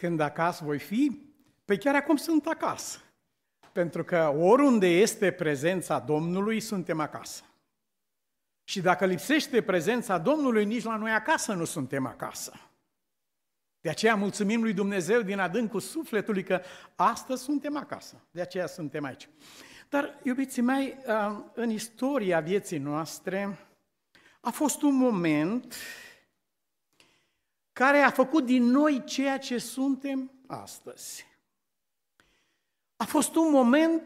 când acasă voi fi? Păi chiar acum sunt acasă. Pentru că oriunde este prezența Domnului, suntem acasă. Și dacă lipsește prezența Domnului, nici la noi acasă nu suntem acasă. De aceea mulțumim lui Dumnezeu din adâncul sufletului că astăzi suntem acasă. De aceea suntem aici. Dar, iubiții mei, în istoria vieții noastre a fost un moment care a făcut din noi ceea ce suntem astăzi. A fost un moment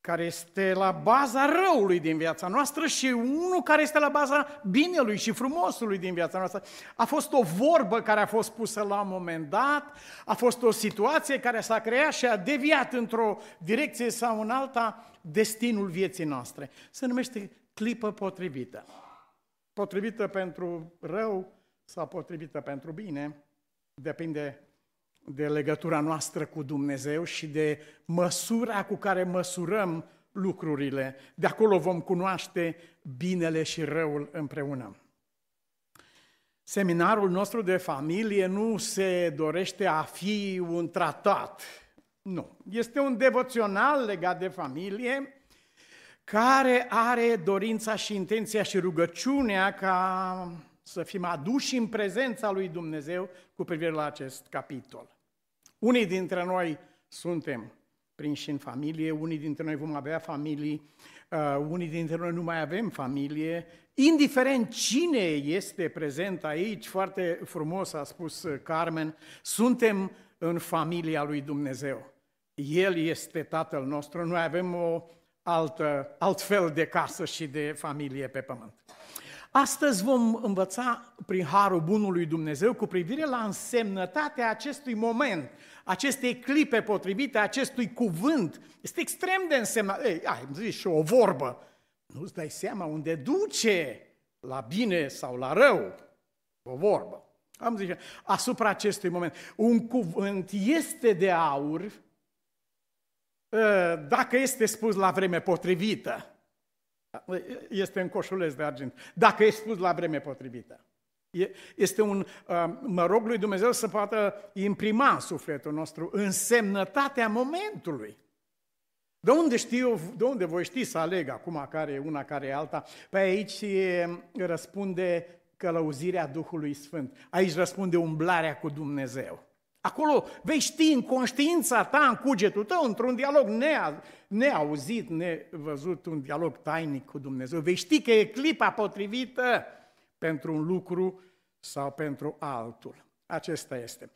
care este la baza răului din viața noastră și unul care este la baza binelui și frumosului din viața noastră. A fost o vorbă care a fost pusă la un moment dat, a fost o situație care s-a creat și a deviat într-o direcție sau în alta destinul vieții noastre. Se numește clipă potrivită. Potrivită pentru rău sau potrivită pentru bine, depinde de legătura noastră cu Dumnezeu și de măsura cu care măsurăm lucrurile. De acolo vom cunoaște binele și răul împreună. Seminarul nostru de familie nu se dorește a fi un tratat. Nu. Este un devoțional legat de familie care are dorința și intenția și rugăciunea ca să fim aduși în prezența lui Dumnezeu cu privire la acest capitol. Unii dintre noi suntem prinși în familie, unii dintre noi vom avea familii, uh, unii dintre noi nu mai avem familie. Indiferent cine este prezent aici, foarte frumos a spus Carmen, suntem în familia lui Dumnezeu. El este Tatăl nostru, noi avem o altă, alt fel de casă și de familie pe pământ. Astăzi vom învăța prin Harul Bunului Dumnezeu cu privire la însemnătatea acestui moment, acestei clipe potrivite, acestui cuvânt. Este extrem de însemnat. Ei, ai zis și o vorbă. Nu-ți dai seama unde duce, la bine sau la rău, o vorbă. Am zis asupra acestui moment. Un cuvânt este de aur ă, dacă este spus la vreme potrivită. Este în coșuleț de argint. Dacă e spus la vreme potrivită. Este un, uh, mă rog lui Dumnezeu să poată imprima în sufletul nostru însemnătatea momentului. De unde știu, de unde voi ști să aleg acum care e una, care e alta? Pe aici răspunde călăuzirea Duhului Sfânt. Aici răspunde umblarea cu Dumnezeu. Acolo vei ști în conștiința ta, în cugetul tău, într-un dialog nea, neauzit, nevăzut, un dialog tainic cu Dumnezeu. Vei ști că e clipa potrivită pentru un lucru sau pentru altul. Acesta este.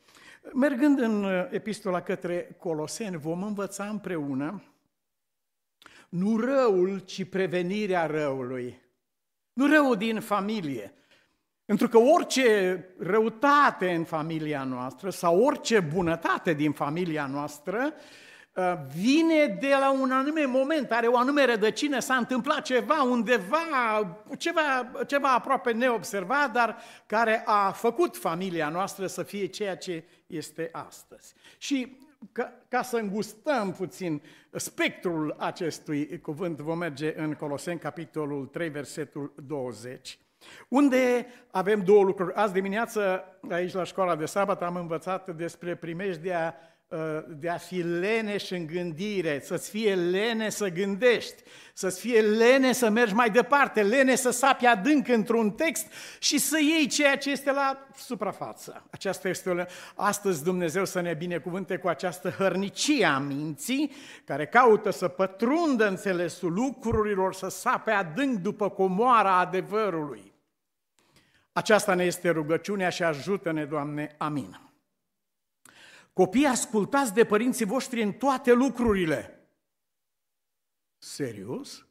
Mergând în uh, epistola către Coloseni, vom învăța împreună nu răul, ci prevenirea răului. Nu răul din familie, pentru că orice răutate în familia noastră sau orice bunătate din familia noastră uh, vine de la un anume moment, are o anume rădăcină, s-a întâmplat ceva undeva, ceva, ceva aproape neobservat, dar care a făcut familia noastră să fie ceea ce este astăzi. Și ca, ca să îngustăm puțin spectrul acestui cuvânt, vom merge în Coloseni, capitolul 3, versetul 20 unde avem două lucruri. Azi dimineață, aici la școala de sabat, am învățat despre primejdea uh, de a fi leneș în gândire, să-ți fie lene să gândești, să-ți fie lene să mergi mai departe, lene să sapi adânc într-un text și să iei ceea ce este la suprafață. Aceasta este o... Astăzi Dumnezeu să ne binecuvânte cu această hărnicie a minții, care caută să pătrundă înțelesul lucrurilor, să sape adânc după comoara adevărului. Aceasta ne este rugăciunea și ajută-ne, Doamne. Amin. Copii, ascultați de părinții voștri în toate lucrurile. Serios?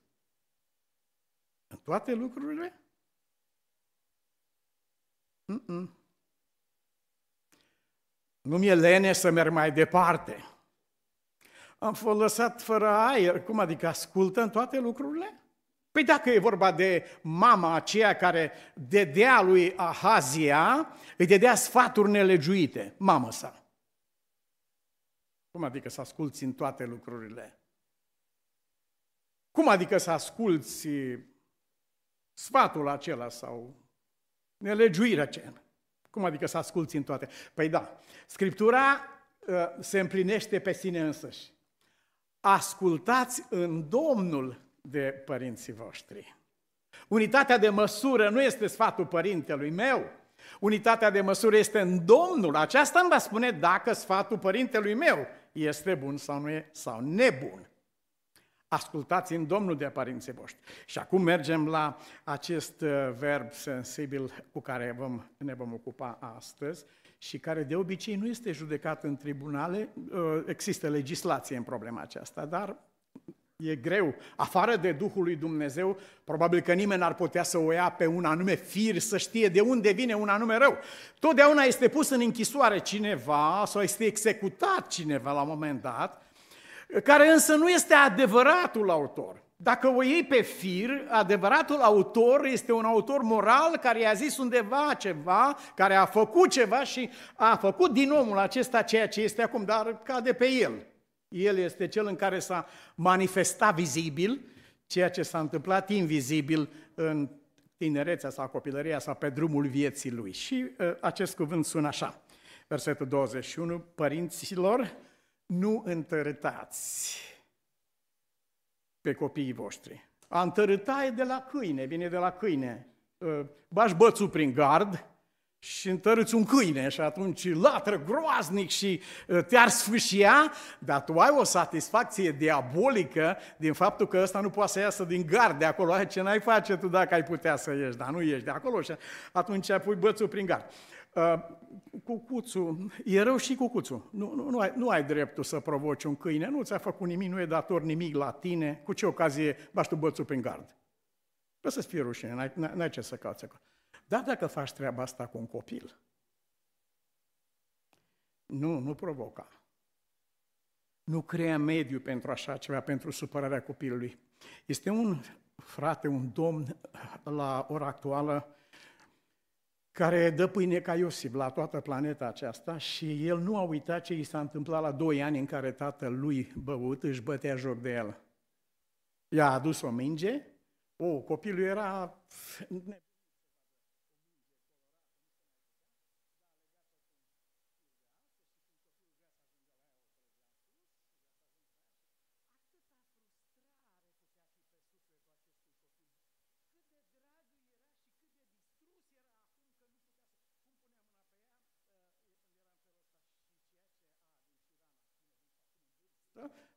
În toate lucrurile? Mm-mm. Nu mi-e lene să merg mai departe. Am fost lăsat fără aer. Cum adică ascultă în toate lucrurile? Păi dacă e vorba de mama aceea care dedea lui Ahazia, îi dedea sfaturi nelegiuite, mamă sa. Cum adică să asculți în toate lucrurile? Cum adică să asculți sfatul acela sau nelegiuirea aceea? Cum adică să asculți în toate? Păi da, Scriptura uh, se împlinește pe sine însăși. Ascultați în Domnul de părinții voștri. Unitatea de măsură nu este sfatul părintelui meu. Unitatea de măsură este în Domnul. Aceasta îmi va spune dacă sfatul părintelui meu este bun sau nu e sau nebun. Ascultați în Domnul de părinții voștri. Și acum mergem la acest uh, verb sensibil cu care vom, ne vom ocupa astăzi și care de obicei nu este judecat în tribunale. Uh, există legislație în problema aceasta, dar E greu. Afară de Duhul lui Dumnezeu, probabil că nimeni n-ar putea să o ia pe un anume fir, să știe de unde vine un anume rău. Totdeauna este pus în închisoare cineva sau este executat cineva la un moment dat, care însă nu este adevăratul autor. Dacă o iei pe fir, adevăratul autor este un autor moral care i-a zis undeva ceva, care a făcut ceva și a făcut din omul acesta ceea ce este acum, dar cade pe el. El este cel în care s-a manifestat vizibil ceea ce s-a întâmplat invizibil în tinerețea sau copilăria sau pe drumul vieții lui. Și uh, acest cuvânt sună așa, versetul 21, părinților, nu întărâtați pe copiii voștri. A întărâta e de la câine, vine de la câine. Uh, bași bățul prin gard, și întărâți un câine și atunci latră groaznic și uh, te-ar sfâșia, dar tu ai o satisfacție diabolică din faptul că ăsta nu poate să iasă din gard de acolo. Ai, ce n-ai face tu dacă ai putea să ieși, dar nu ieși de acolo și atunci pui bățul prin gard. Uh, cucuțul, e rău și cucuțul. Nu, nu, nu, ai, nu ai dreptul să provoci un câine, nu ți-a făcut nimic, nu e dator nimic la tine. Cu ce ocazie bași tu bățul prin gard? Trebuie să-ți fie rușine, n-ai, n-ai ce să cauți acolo. Dar dacă faci treaba asta cu un copil, nu, nu provoca. Nu crea mediu pentru așa ceva, pentru supărarea copilului. Este un frate, un domn la ora actuală care dă pâine ca Iosif la toată planeta aceasta și el nu a uitat ce i s-a întâmplat la doi ani în care tatăl lui băut își bătea joc de el. I-a adus o minge, o, copilul era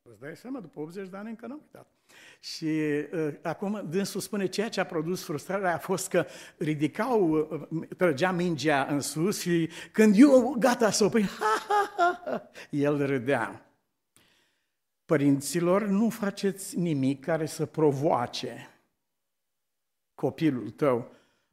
Îți dai seama, după 80 de ani încă n-am uitat. Și uh, acum dânsul spune ceea ce a produs frustrarea a fost că ridicau, uh, trăgea mingea în sus și când eu gata să o pui, ha, ha, ha, ha, el râdea. Părinților, nu faceți nimic care să provoace copilul tău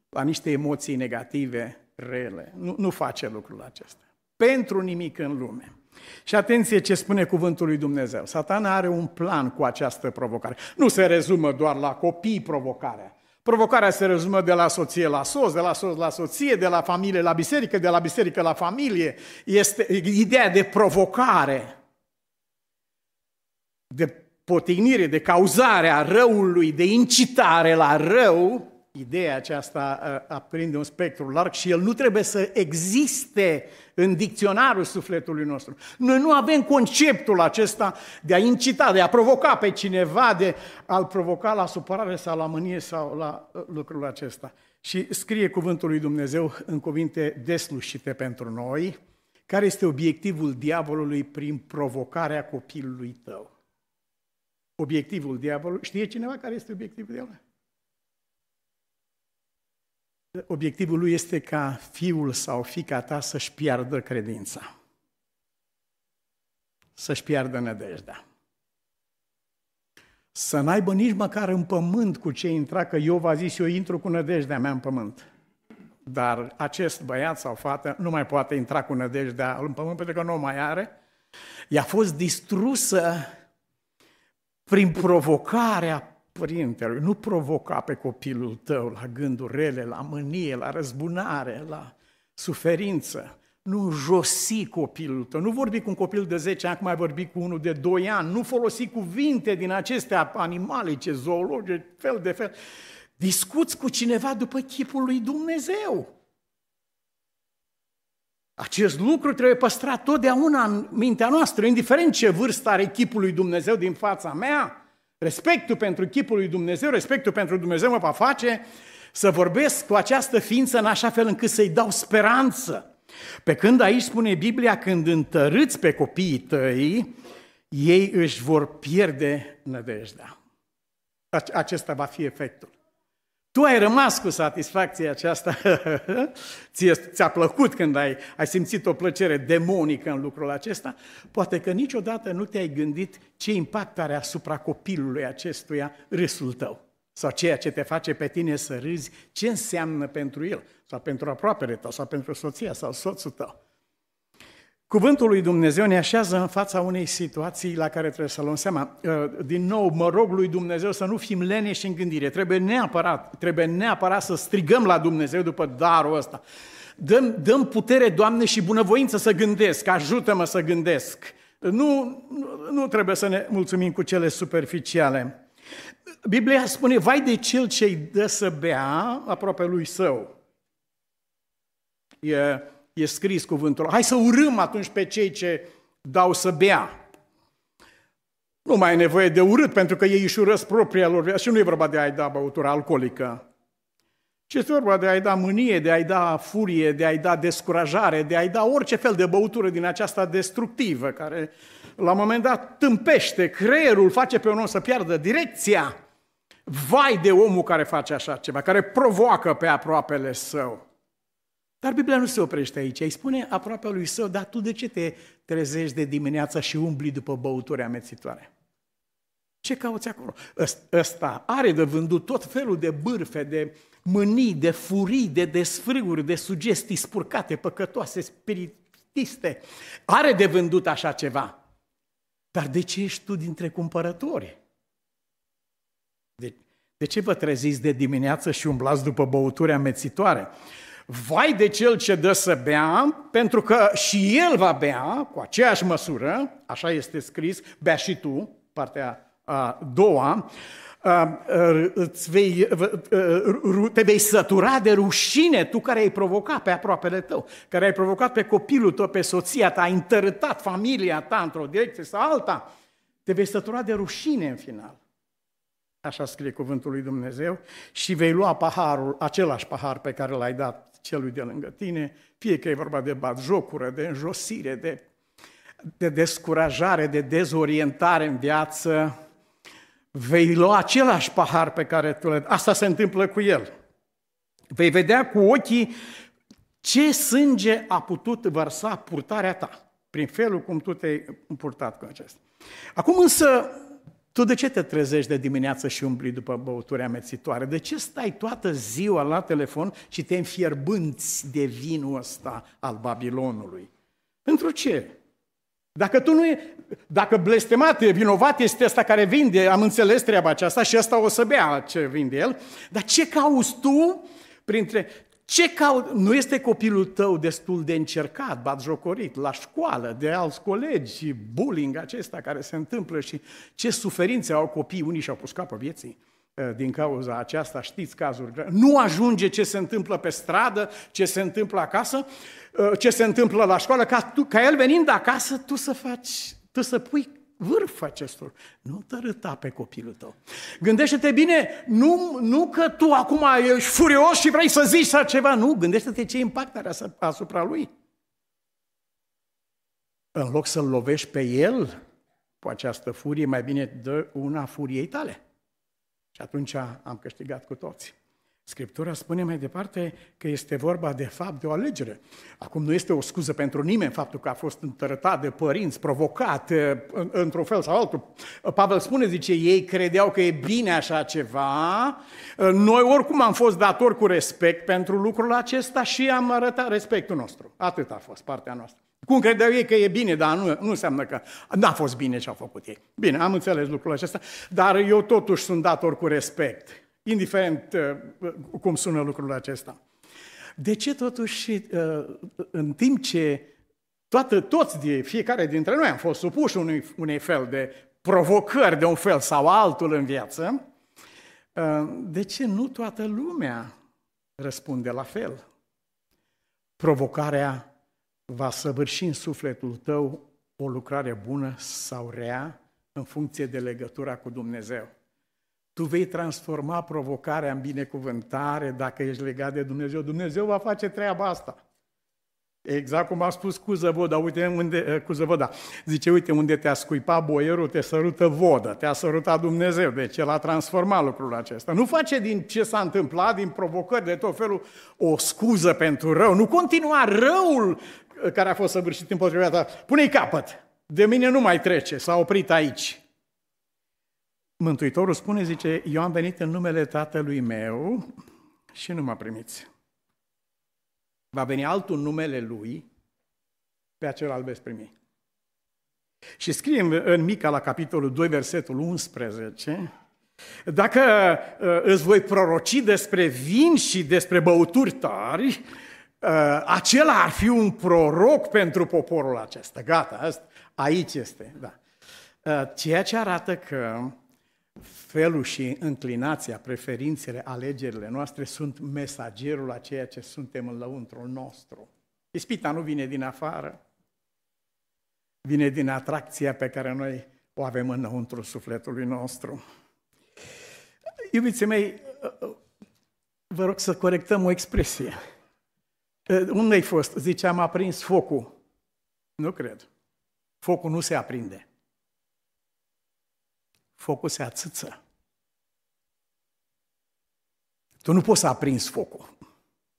la niște emoții negative, rele. Nu, nu face lucrul acesta. Pentru nimic în lume. Și atenție ce spune cuvântul lui Dumnezeu. Satana are un plan cu această provocare. Nu se rezumă doar la copii provocarea. Provocarea se rezumă de la soție la soț, de la soț la soție, de la familie la biserică, de la biserică la familie. Este ideea de provocare, de potignire, de cauzare a răului, de incitare la rău, ideea aceasta aprinde un spectru larg și el nu trebuie să existe în dicționarul sufletului nostru. Noi nu avem conceptul acesta de a incita, de a provoca pe cineva, de a-l provoca la supărare sau la mânie sau la uh, lucrul acesta. Și scrie cuvântul lui Dumnezeu în cuvinte deslușite pentru noi, care este obiectivul diavolului prin provocarea copilului tău. Obiectivul diavolului, știe cineva care este obiectivul diavolului? Obiectivul lui este ca fiul sau fica ta să-și piardă credința, să-și piardă nădejdea. Să n-aibă nici măcar în pământ cu ce intra, că eu v-a zis, eu intru cu nădejdea mea în pământ. Dar acest băiat sau fată nu mai poate intra cu nădejdea în pământ pentru că nu o mai are. I-a fost distrusă prin provocarea părintelui, nu provoca pe copilul tău la gânduri rele, la mânie, la răzbunare, la suferință. Nu josi copilul tău, nu vorbi cu un copil de 10 ani, cum ai vorbi cu unul de 2 ani, nu folosi cuvinte din acestea animalice, zoologice, fel de fel. Discuți cu cineva după chipul lui Dumnezeu. Acest lucru trebuie păstrat totdeauna în mintea noastră, indiferent ce vârstă are chipul lui Dumnezeu din fața mea. Respectul pentru chipul lui Dumnezeu, respectul pentru Dumnezeu mă va face să vorbesc cu această ființă în așa fel încât să-i dau speranță. Pe când aici spune Biblia, când întărâți pe copiii tăi, ei își vor pierde nădejdea. Acesta va fi efectul. Tu ai rămas cu satisfacția aceasta, ție, ți-a plăcut când ai, ai simțit o plăcere demonică în lucrul acesta, poate că niciodată nu te-ai gândit ce impact are asupra copilului acestuia râsul tău. Sau ceea ce te face pe tine să râzi, ce înseamnă pentru el, sau pentru aproapele tău, sau pentru soția sau soțul tău. Cuvântul lui Dumnezeu ne așează în fața unei situații la care trebuie să luăm seama. Uh, din nou, mă rog lui Dumnezeu să nu fim leneși în gândire. Trebuie neapărat, trebuie neapărat să strigăm la Dumnezeu după darul ăsta. Dăm, dăm putere, Doamne, și bunăvoință să gândesc, ajută-mă să gândesc. Nu, nu trebuie să ne mulțumim cu cele superficiale. Biblia spune, vai de cel ce îi dă să bea aproape lui său. E e scris cuvântul. Hai să urâm atunci pe cei ce dau să bea. Nu mai e nevoie de urât, pentru că ei își urăsc propria lor viață. Și nu e vorba de a-i da băutură alcoolică, ci este vorba de a-i da mânie, de a-i da furie, de a-i da descurajare, de a-i da orice fel de băutură din aceasta destructivă, care la un moment dat tâmpește creierul, face pe un om să piardă direcția. Vai de omul care face așa ceva, care provoacă pe aproapele său. Dar Biblia nu se oprește aici. Îi spune aproape lui său, dar tu de ce te trezești de dimineața și umbli după băuturi amețitoare? Ce cauți acolo? Ăsta are de vândut tot felul de bârfe, de mânii, de furii, de desfrâuri, de sugestii spurcate, păcătoase, spiritiste. Are de vândut așa ceva. Dar de ce ești tu dintre cumpărători? De, de ce vă treziți de dimineață și umblați după băuturi amețitoare? Vai de cel ce dă să bea, pentru că și el va bea cu aceeași măsură, așa este scris, bea și tu, partea a doua, îți vei, te vei sătura de rușine, tu care ai provocat pe aproapele tău, care ai provocat pe copilul tău, pe soția ta, ai întărâtat familia ta într-o direcție sau alta, te vei sătura de rușine în final. Așa scrie cuvântul lui Dumnezeu și vei lua paharul, același pahar pe care l-ai dat celui de lângă tine, fie că e vorba de batjocură, de înjosire, de, de descurajare, de dezorientare în viață, vei lua același pahar pe care tu le... Asta se întâmplă cu el. Vei vedea cu ochii ce sânge a putut vărsa purtarea ta, prin felul cum tu te-ai purtat cu acesta. Acum însă, tu de ce te trezești de dimineață și umbli după băuturi amețitoare? De ce stai toată ziua la telefon și te înfierbânți de vinul ăsta al Babilonului? Pentru ce? Dacă tu nu e, dacă blestemat, vinovat este ăsta care vinde, am înțeles treaba aceasta și ăsta o să bea ce vinde el, dar ce cauți tu printre ce caut? Nu este copilul tău destul de încercat, batjocorit, la școală, de alți colegi, bullying acesta care se întâmplă și ce suferințe au copiii, unii și-au pus capă vieții eh, din cauza aceasta, știți cazuri. Nu ajunge ce se întâmplă pe stradă, ce se întâmplă acasă, eh, ce se întâmplă la școală, ca, tu, ca el venind acasă, tu să faci, tu să pui vârf acestor. Nu tărâta pe copilul tău. Gândește-te bine, nu, nu că tu acum ești furios și vrei să zici sau ceva. Nu, gândește-te ce impact are asupra lui. În loc să-l lovești pe el cu această furie, mai bine dă una furiei tale. Și atunci am câștigat cu toți. Scriptura spune mai departe că este vorba de fapt de o alegere. Acum nu este o scuză pentru nimeni faptul că a fost întărătat de părinți, provocat într-un fel sau altul. Pavel spune, zice, ei credeau că e bine așa ceva. Noi oricum am fost datori cu respect pentru lucrul acesta și am arătat respectul nostru. Atât a fost partea noastră. Cum credeau ei că e bine, dar nu, nu înseamnă că n-a fost bine ce au făcut ei. Bine, am înțeles lucrul acesta, dar eu totuși sunt dator cu respect indiferent uh, cum sună lucrul acesta. De ce totuși, uh, în timp ce toată, toți, de, fiecare dintre noi am fost supuși unui, unei fel de provocări de un fel sau altul în viață, uh, de ce nu toată lumea răspunde la fel? Provocarea va săvârși în sufletul tău o lucrare bună sau rea în funcție de legătura cu Dumnezeu. Tu vei transforma provocarea în binecuvântare dacă ești legat de Dumnezeu. Dumnezeu va face treaba asta. Exact cum a spus Cuzăvoda, uite unde, eh, Cuzăvoda, zice, uite unde te-a scuipat boierul, te sărută vodă, te-a sărutat Dumnezeu, deci el a transformat lucrul acesta. Nu face din ce s-a întâmplat, din provocări de tot felul, o scuză pentru rău, nu continua răul eh, care a fost săvârșit împotriva ta, pune-i capăt, de mine nu mai trece, s-a oprit aici. Mântuitorul spune, zice, eu am venit în numele Tatălui meu și nu mă primiți. Va veni altul în numele Lui, pe acela îl veți primi. Și scrie în Mica la capitolul 2, versetul 11, dacă uh, îți voi proroci despre vin și despre băuturi tari, uh, acela ar fi un proroc pentru poporul acesta. Gata, asta, aici este. Da. Uh, ceea ce arată că felul și înclinația, preferințele, alegerile noastre sunt mesagerul a ceea ce suntem în lăuntrul nostru. Ispita nu vine din afară, vine din atracția pe care noi o avem înăuntru sufletului nostru. Iubiții mei, vă rog să corectăm o expresie. Unde ai fost? Ziceam, a prins focul. Nu cred. Focul nu se aprinde focul se ațâță. Tu nu poți să aprinzi focul.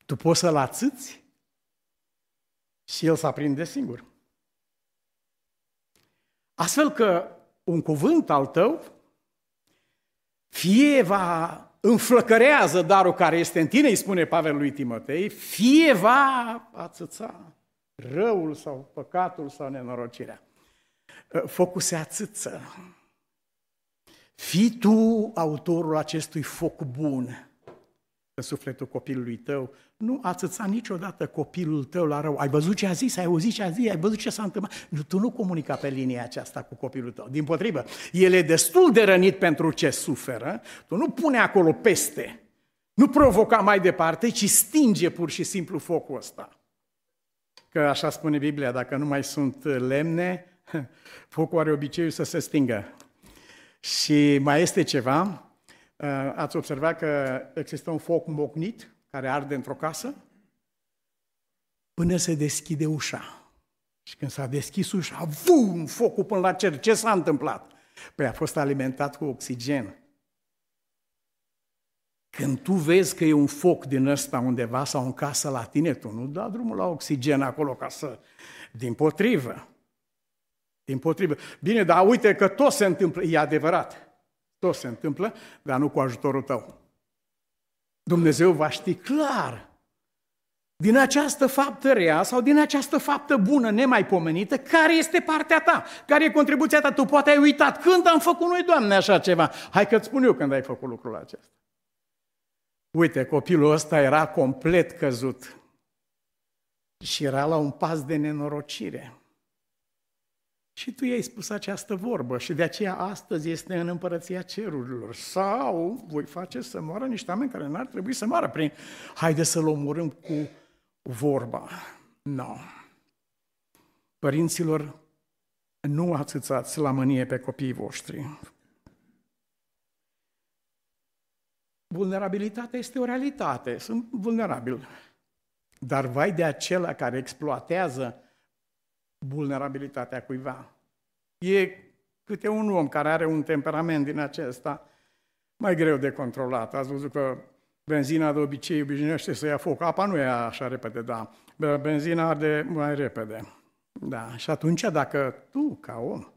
Tu poți să-l ațâți și el să aprinde singur. Astfel că un cuvânt al tău fie va înflăcărează darul care este în tine, îi spune Pavel lui Timotei, fie va ațăța răul sau păcatul sau nenorocirea. Focul se ațâță. Fii tu autorul acestui foc bun în sufletul copilului tău. Nu ațăța niciodată copilul tău la rău. Ai văzut ce a zis, ai auzit ce a zis, ai văzut ce s-a întâmplat. Tu nu comunica pe linia aceasta cu copilul tău. Din potrivă, el e destul de rănit pentru ce suferă. Tu nu pune acolo peste. Nu provoca mai departe, ci stinge pur și simplu focul ăsta. Că așa spune Biblia, dacă nu mai sunt lemne, focul are obiceiul să se stingă. Și mai este ceva, uh, ați observat că există un foc mocnit care arde într-o casă până se deschide ușa. Și când s-a deschis ușa, vum, focul până la cer. Ce s-a întâmplat? Păi a fost alimentat cu oxigen. Când tu vezi că e un foc din ăsta undeva sau în casă la tine, tu nu da drumul la oxigen acolo ca să... Din potrivă. Din potrivă. Bine, dar uite că tot se întâmplă. E adevărat. Tot se întâmplă, dar nu cu ajutorul tău. Dumnezeu va ști clar din această faptă rea sau din această faptă bună nemaipomenită, care este partea ta, care e contribuția ta. Tu poate ai uitat când am făcut noi, Doamne, așa ceva. Hai că-ți spun eu când ai făcut lucrul acesta. Uite, copilul ăsta era complet căzut și era la un pas de nenorocire. Și tu i-ai spus această vorbă și de aceea astăzi este în împărăția cerurilor. Sau voi face să moară niște oameni care n-ar trebui să moară prin haide să-l omorâm cu vorba. Nu. No. Părinților, nu ațățați la mânie pe copiii voștri. Vulnerabilitatea este o realitate. Sunt vulnerabil. Dar vai de acela care exploatează vulnerabilitatea cuiva. E câte un om care are un temperament din acesta mai greu de controlat. Ați văzut că benzina de obicei obișnuiește să ia foc. Apa nu e așa repede, da. Benzina arde mai repede. Da. Și atunci dacă tu, ca om,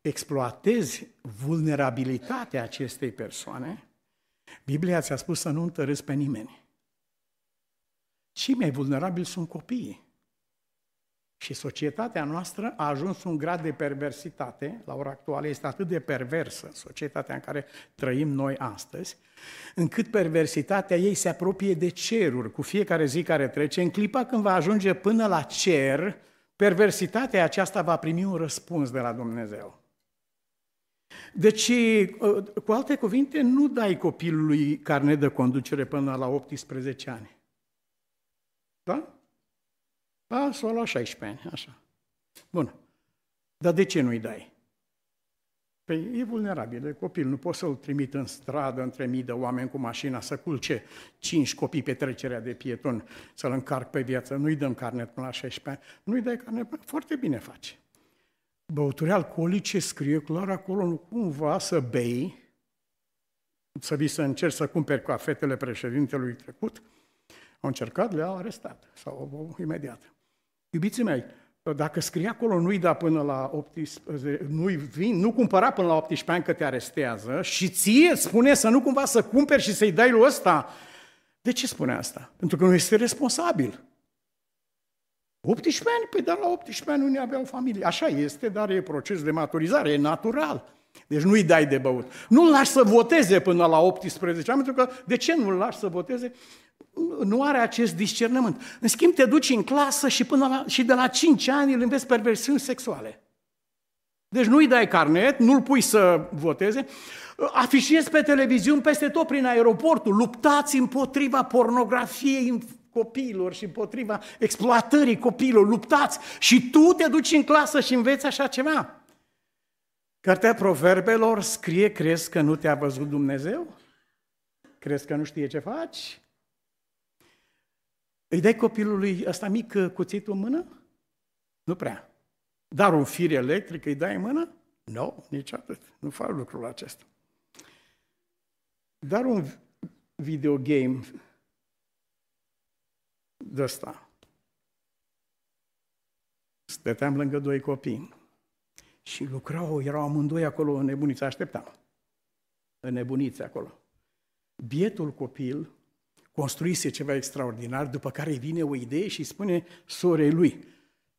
exploatezi vulnerabilitatea acestei persoane, Biblia ți-a spus să nu întărâți pe nimeni. Cei mai vulnerabili sunt copiii. Și societatea noastră a ajuns un grad de perversitate, la ora actuală este atât de perversă societatea în care trăim noi astăzi, încât perversitatea ei se apropie de ceruri cu fiecare zi care trece. În clipa când va ajunge până la cer, perversitatea aceasta va primi un răspuns de la Dumnezeu. Deci, cu alte cuvinte, nu dai copilului carnet de conducere până la 18 ani. Da? A, s-o la 16 ani, așa. Bun. Dar de ce nu-i dai? Păi e vulnerabil, e copil, nu poți să-l trimit în stradă între mii de oameni cu mașina să culce cinci copii pe trecerea de pieton, să-l încarc pe viață, nu-i dăm carnet până la 16 ani, nu-i dai carnet, foarte bine face. Băuturi alcoolice scrie clar acolo, nu cumva să bei, să vii să încerci să cumperi cafetele președintelui trecut, au încercat, le-au arestat, sau imediat. Iubiții mei, dacă scrie acolo nu-i da până la 18, nu-i vin, nu cumpăra până la 18 ani că te arestează și ție spune să nu cumva să cumperi și să-i dai lui ăsta. De ce spune asta? Pentru că nu este responsabil. 18 ani? Păi dar la 18 ani unii aveau familie. Așa este, dar e proces de maturizare, e natural. Deci nu-i dai de băut. Nu-l lași să voteze până la 18 ani, pentru că de ce nu-l lași să voteze? Nu are acest discernământ. În schimb, te duci în clasă și, până la, și de la 5 ani îl înveți perversiuni sexuale. Deci nu-i dai carnet, nu-l pui să voteze, afișezi pe televiziuni peste tot prin aeroportul, luptați împotriva pornografiei copiilor și împotriva exploatării copiilor, luptați și tu te duci în clasă și înveți așa ceva. Cartea Proverbelor scrie, crezi că nu te-a văzut Dumnezeu? Crezi că nu știe ce faci? Îi dai copilului ăsta mic uh, cuțitul în mână? Nu prea. Dar un fir electric îi dai în mână? Nu, no, nici atât. Nu fac lucrul acesta. Dar un videogame de ăsta. Stăteam lângă doi copii și lucrau, erau amândoi acolo în nebuniță, așteptam. În nebuniță acolo. Bietul copil construise ceva extraordinar, după care vine o idee și spune sorei lui,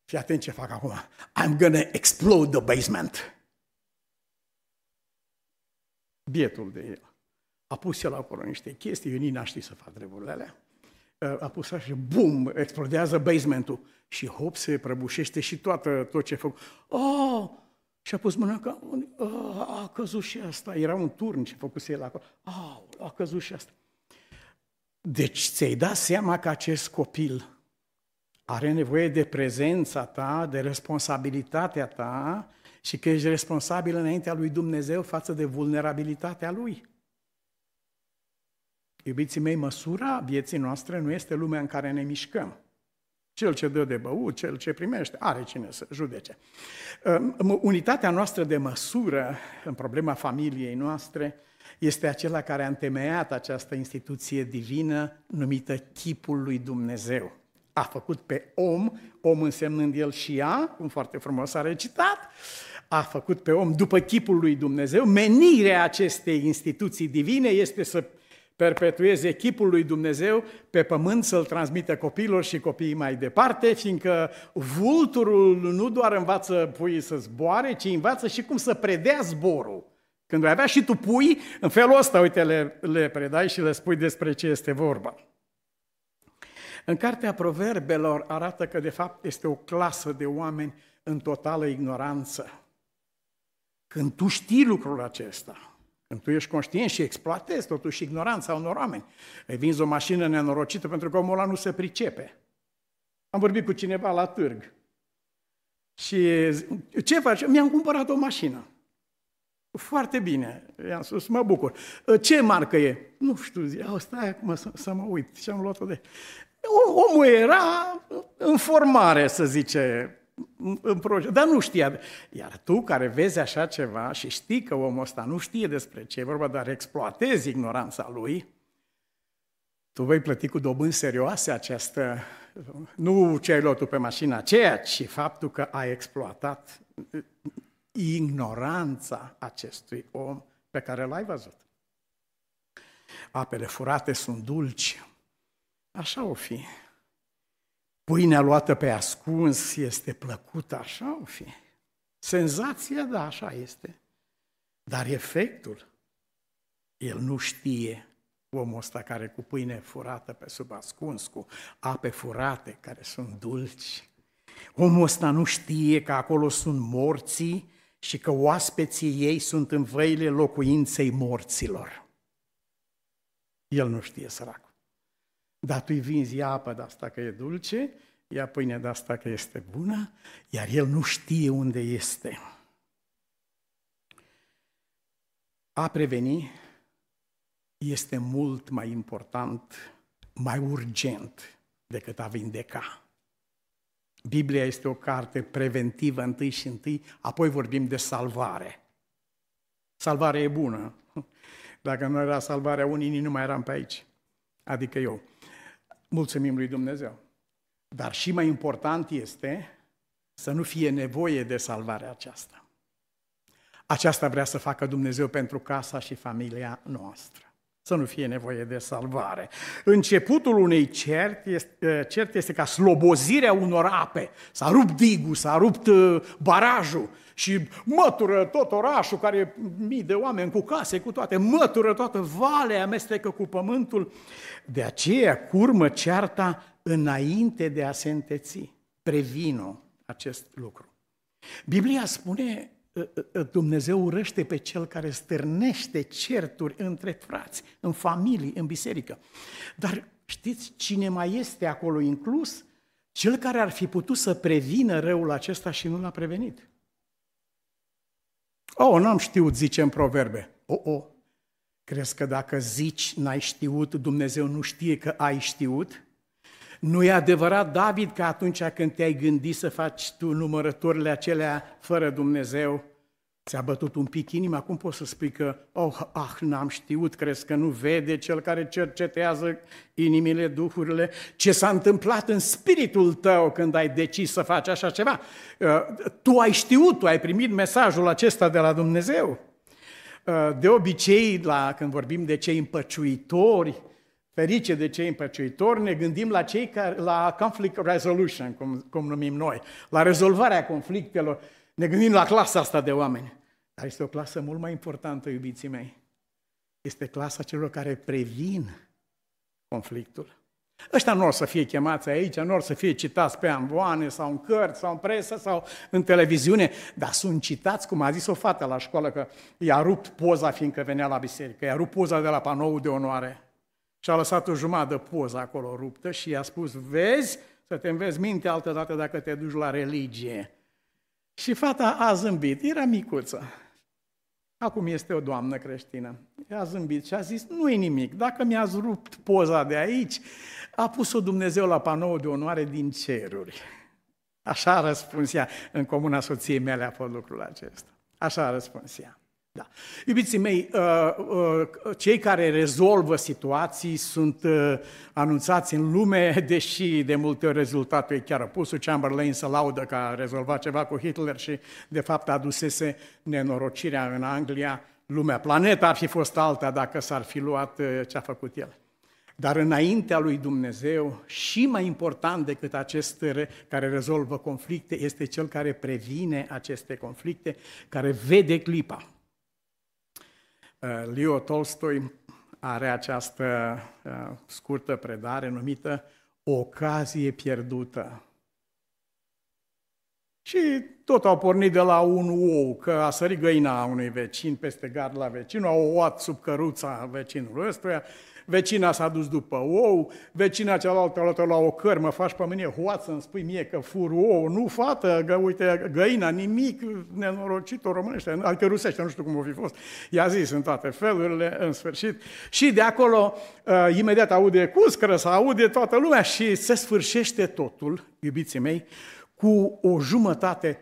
fii atent ce fac acum, I'm gonna explode the basement. Bietul de el. A pus el acolo niște chestii, eu nici n-aș ști să fac treburile alea. A pus așa și bum, explodează basementul. Și hop, se prăbușește și toată, tot ce fac. Oh, și a pus mâna că a căzut și asta. Era un turn ce făcuse el acolo. A, a căzut și asta. Deci ți-ai dat seama că acest copil are nevoie de prezența ta, de responsabilitatea ta și că ești responsabil înaintea lui Dumnezeu față de vulnerabilitatea lui. Iubiții mei, măsura vieții noastre nu este lumea în care ne mișcăm. Cel ce dă de băut, cel ce primește, are cine să judece. Unitatea noastră de măsură în problema familiei noastre este acela care a întemeiat această instituție divină numită chipul lui Dumnezeu. A făcut pe om, om însemnând el și ea, cum foarte frumos a recitat, a făcut pe om după chipul lui Dumnezeu. Menirea acestei instituții divine este să perpetueze chipul lui Dumnezeu pe pământ, să-l transmită copiilor și copiii mai departe, fiindcă vulturul nu doar învață puii să zboare, ci învață și cum să predea zborul. Când vei avea și tu pui, în felul ăsta, uite, le, le predai și le spui despre ce este vorba. În cartea Proverbelor arată că, de fapt, este o clasă de oameni în totală ignoranță. Când tu știi lucrul acesta, când tu ești conștient și exploatezi totuși ignoranța unor oameni, îi vinzi o mașină nenorocită pentru că omul ăla nu se pricepe. Am vorbit cu cineva la târg și ce faci? Mi-am cumpărat o mașină. Foarte bine, i-am spus, mă bucur. Ă, ce marcă e? Nu știu, zi, stai acum să, să mă uit și am luat-o de... Omul era în formare, să zice, în proiect, dar nu știa. Iar tu care vezi așa ceva și știi că omul ăsta nu știe despre ce e vorba, dar exploatezi ignoranța lui, tu vei plăti cu dobândi serioase această, nu ce ai luat tu pe mașina aceea, ci faptul că ai exploatat ignoranța acestui om pe care l-ai văzut. Apele furate sunt dulci. Așa o fi. Pâinea luată pe ascuns este plăcută, așa o fi. Senzația, da, așa este. Dar efectul, el nu știe omul ăsta care cu pâine furată pe sub ascuns, cu ape furate care sunt dulci. Omul ăsta nu știe că acolo sunt morții și că oaspeții ei sunt în văile locuinței morților. El nu știe, săracul. Dar tu îi vinzi apă de asta că e dulce, ia pâine de asta că este bună, iar el nu știe unde este. A preveni este mult mai important, mai urgent decât a vindeca. Biblia este o carte preventivă întâi și întâi, apoi vorbim de salvare. Salvarea e bună. Dacă nu era salvarea, unii nu mai eram pe aici. Adică eu. Mulțumim lui Dumnezeu. Dar și mai important este să nu fie nevoie de salvarea aceasta. Aceasta vrea să facă Dumnezeu pentru casa și familia noastră. Să nu fie nevoie de salvare. Începutul unei cert este, cert este ca slobozirea unor ape. S-a rupt digul, s-a rupt uh, barajul și mătură tot orașul, care mii de oameni cu case, cu toate, mătură toată valea, amestecă cu pământul. De aceea curmă cearta înainte de a se înteți. Previno acest lucru. Biblia spune, ă, ă, ă, Dumnezeu urăște pe cel care stârnește certuri între frați, în familii, în biserică. Dar știți cine mai este acolo inclus? Cel care ar fi putut să prevină răul acesta și nu l-a prevenit. Oh, n-am știut, zice în proverbe. Oh, oh. Crezi că dacă zici n-ai știut, Dumnezeu nu știe că ai știut? Nu e adevărat, David, că atunci când te-ai gândit să faci tu numărătorile acelea fără Dumnezeu, ți-a bătut un pic inima, acum poți să spui că, oh, ah, n-am știut, crezi că nu vede cel care cercetează inimile, duhurile, ce s-a întâmplat în spiritul tău când ai decis să faci așa ceva. Uh, tu ai știut, tu ai primit mesajul acesta de la Dumnezeu. Uh, de obicei, la, când vorbim de cei împăciuitori, ferice de cei împăciuitori, ne gândim la cei care, la conflict resolution, cum, cum numim noi, la rezolvarea conflictelor, ne gândim la clasa asta de oameni. Dar este o clasă mult mai importantă, iubiții mei. Este clasa celor care previn conflictul. Ăștia nu or să fie chemați aici, nu or să fie citați pe amboane sau în cărți sau în presă sau în televiziune, dar sunt citați, cum a zis o fată la școală, că i-a rupt poza fiindcă venea la biserică, i-a rupt poza de la panou de onoare și a lăsat o jumătate de poză acolo ruptă și i-a spus, vezi, să te înveți minte altă dată dacă te duci la religie. Și fata a zâmbit, era micuță. Acum este o doamnă creștină. A zâmbit și a zis, nu e nimic, dacă mi-ați rupt poza de aici, a pus-o Dumnezeu la panou de onoare din ceruri. Așa a răspuns ea, în comuna soției mele a fost lucrul acesta. Așa a răspuns ea. Da. Iubiții mei, uh, uh, cei care rezolvă situații sunt uh, anunțați în lume, deși de multe ori rezultatul e chiar opusul. Chamberlain se laudă că a rezolvat ceva cu Hitler și de fapt adusese nenorocirea în Anglia. Lumea, planeta ar fi fost alta dacă s-ar fi luat ce a făcut el. Dar înaintea lui Dumnezeu, și mai important decât acest care rezolvă conflicte, este cel care previne aceste conflicte, care vede clipa. Uh, Leo Tolstoi are această uh, scurtă predare numită Ocazie pierdută. Și tot au pornit de la un ou, că a sărit găina unui vecin peste gard la vecin, au oat sub căruța vecinului ăstuia vecina s-a dus după ou, vecina cealaltă a luat la o cărmă, faci pe mine hoață, îmi spui mie că fur ou, nu fată, că, uite, găina, nimic nenorocit o românește, adică rusește, nu știu cum o fi fost. I-a zis în toate felurile, în sfârșit. Și de acolo, uh, imediat aude cuscără, să aude toată lumea și se sfârșește totul, iubiții mei, cu o jumătate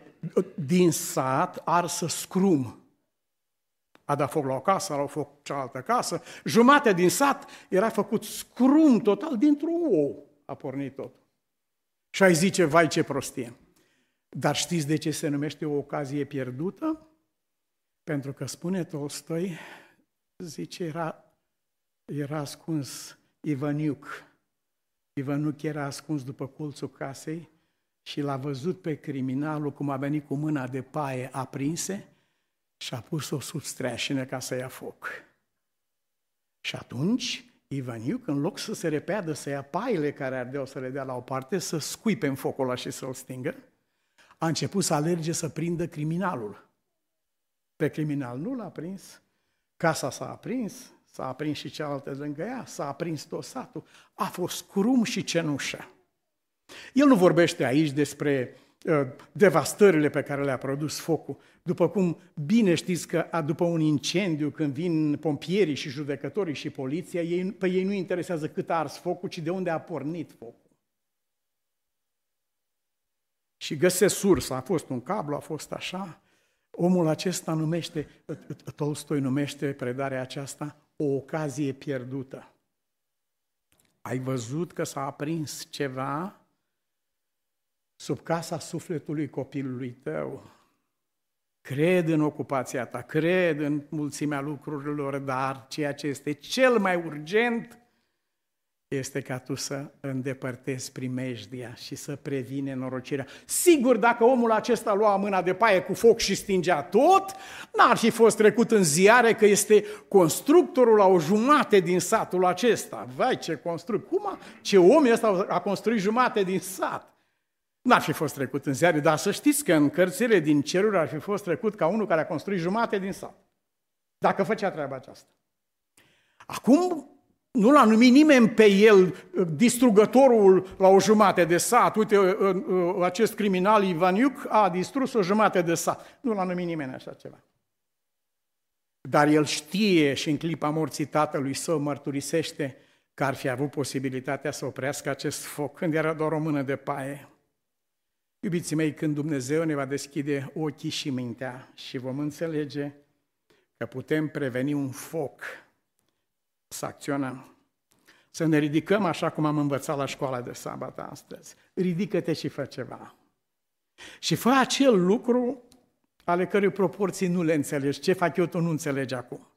din sat arsă scrum a dat foc la o casă, la o foc cealaltă casă, jumate din sat era făcut scrum total, dintr-un ou a pornit tot. Și ai zice, vai ce prostie. Dar știți de ce se numește o ocazie pierdută? Pentru că spune Tolstoi, zice, era, era ascuns Ivaniuc. Ivaniuc era ascuns după colțul casei și l-a văzut pe criminalul cum a venit cu mâna de paie aprinse și a pus-o sub streașină ca să ia foc. Și atunci, Ivaniuc, în loc să se repeadă, să ia paile care ardeau să le dea la o parte, să scuipe în focul ăla și să-l stingă, a început să alerge să prindă criminalul. Pe criminal nu l-a prins, casa s-a aprins, s-a aprins și cealaltă lângă ea, s-a aprins tot satul, a fost crum și cenușă. El nu vorbește aici despre uh, devastările pe care le-a produs focul. După cum bine știți că după un incendiu, când vin pompierii și judecătorii și poliția, ei, pe ei nu interesează cât a ars focul, ci de unde a pornit focul. Și găsesc sursa, a fost un cablu, a fost așa. Omul acesta numește, Tolstoi numește predarea aceasta o ocazie pierdută. Ai văzut că s-a aprins ceva sub casa sufletului copilului tău. Cred în ocupația ta, cred în mulțimea lucrurilor, dar ceea ce este cel mai urgent este ca tu să îndepărtezi primejdia și să previne norocirea. Sigur, dacă omul acesta lua mâna de paie cu foc și stingea tot, n-ar fi fost trecut în ziare că este constructorul la o jumate din satul acesta. Vai, ce construct! Cum a, ce om ăsta a construit jumate din sat? N-ar fi fost trecut în ziare, dar să știți că în cărțile din ceruri ar fi fost trecut ca unul care a construit jumate din sat. Dacă făcea treaba aceasta. Acum nu l-a numit nimeni pe el distrugătorul la o jumate de sat. Uite, acest criminal Ivaniuc a distrus o jumate de sat. Nu l-a numit nimeni așa ceva. Dar el știe și în clipa morții tatălui său mărturisește că ar fi avut posibilitatea să oprească acest foc când era doar o mână de paie. Iubiții mei, când Dumnezeu ne va deschide ochii și mintea și vom înțelege că putem preveni un foc, să acționăm. Să ne ridicăm așa cum am învățat la școala de sabat astăzi. Ridică-te și fă ceva. Și fă acel lucru ale cărui proporții nu le înțelegi. Ce fac eu, tu nu înțelegi acum.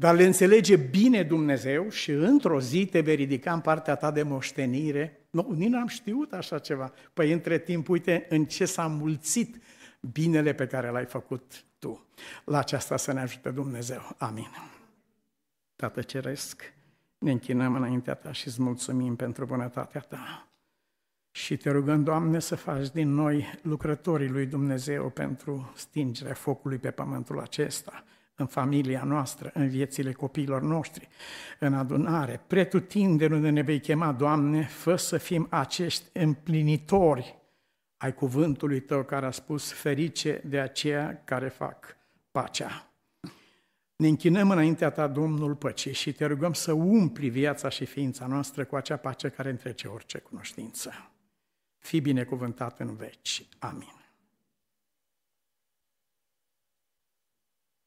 Dar le înțelege bine Dumnezeu și într-o zi te vei ridica în partea ta de moștenire. Nu, nici n-am știut așa ceva. Păi între timp, uite în ce s-a mulțit binele pe care l-ai făcut tu. La aceasta să ne ajute Dumnezeu. Amin. Tată Ceresc, ne închinăm înaintea Ta și îți mulțumim pentru bunătatea Ta. Și te rugăm, Doamne, să faci din noi lucrătorii lui Dumnezeu pentru stingerea focului pe pământul acesta, în familia noastră, în viețile copiilor noștri, în adunare. Pretutindeni unde ne vei chema, Doamne, fă să fim acești împlinitori ai cuvântului Tău care a spus ferice de aceia care fac pacea. Ne închinăm înaintea Ta, Domnul Păcii, și te rugăm să umpli viața și ființa noastră cu acea pace care întrece orice cunoștință. Fii binecuvântat în veci. Amin.